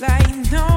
like no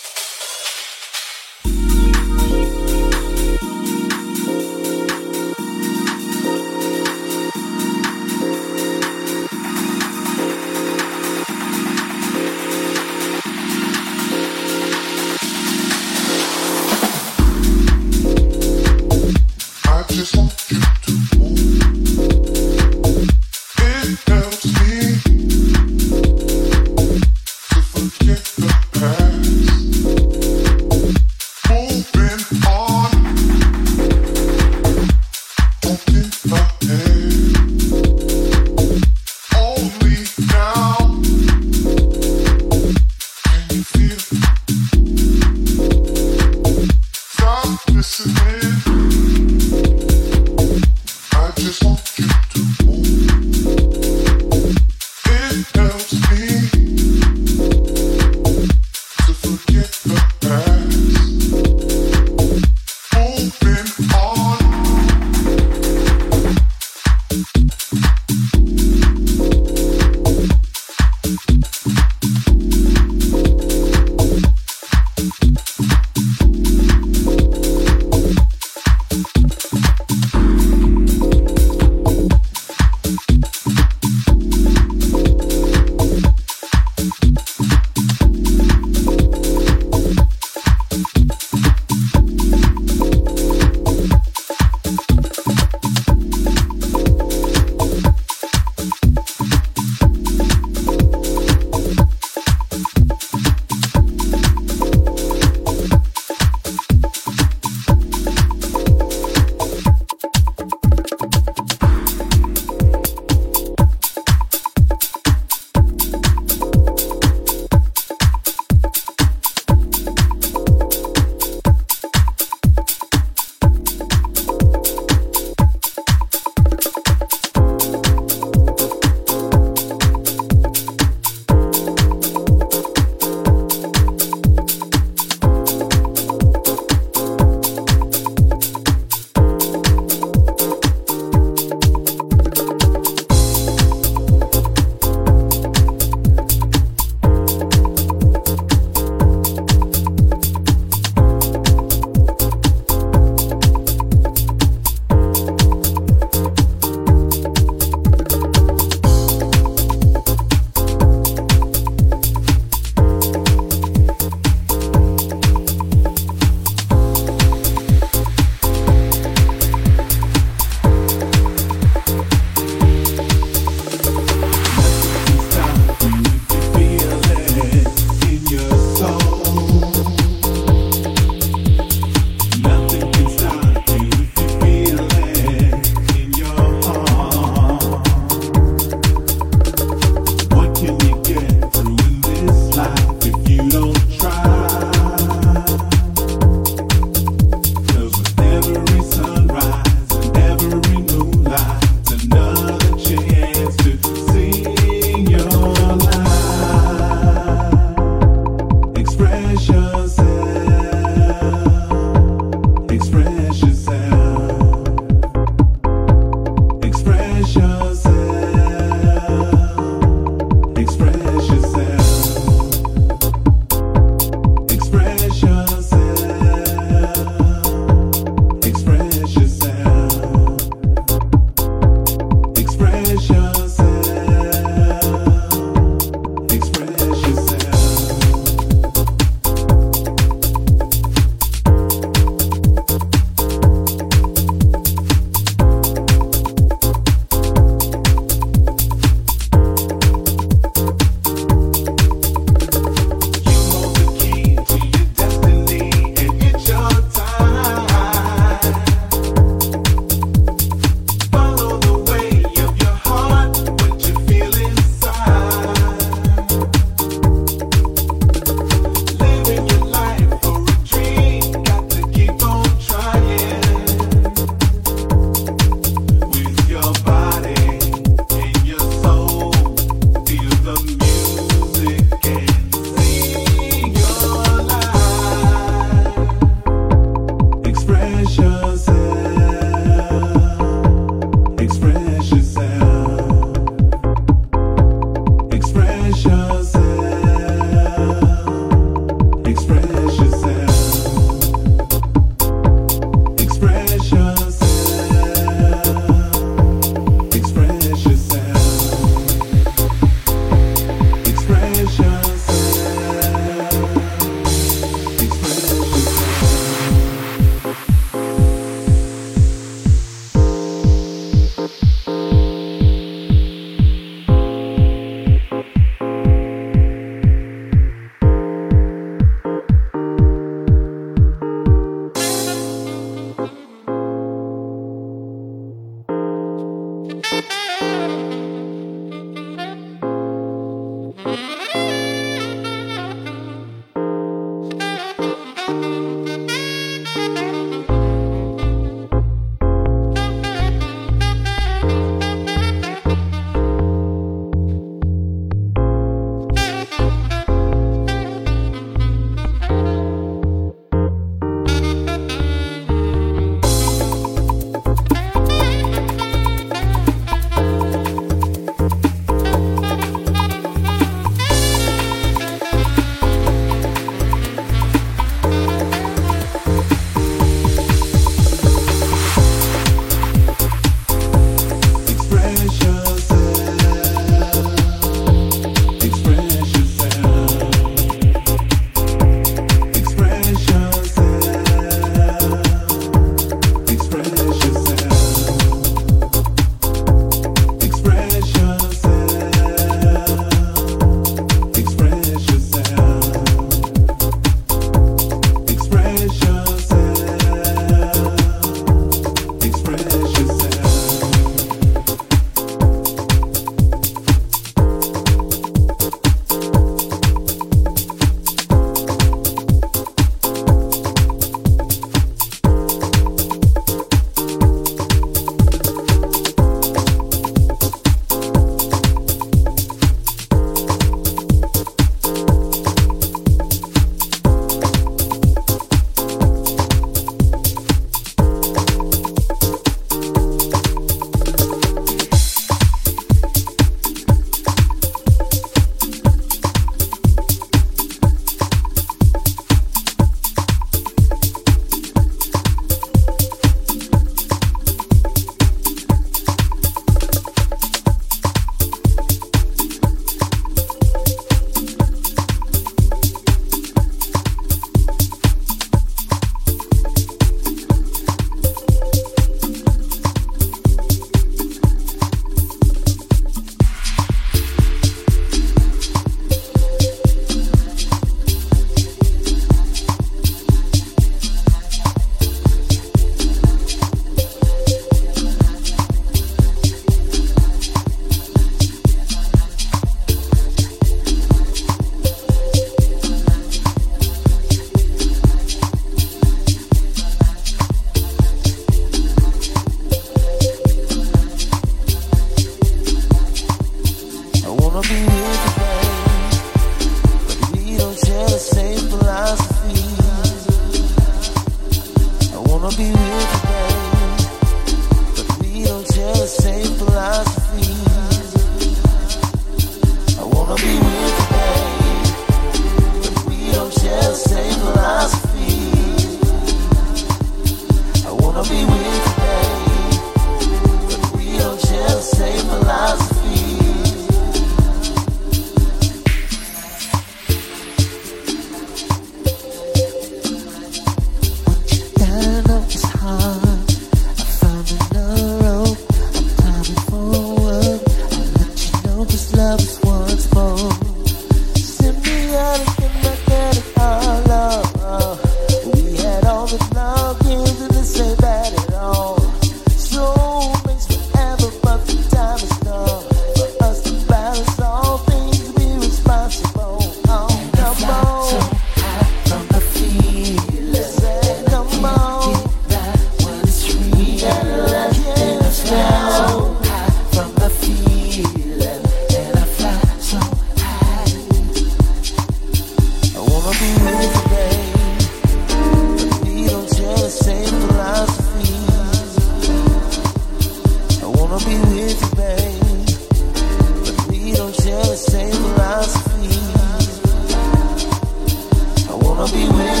so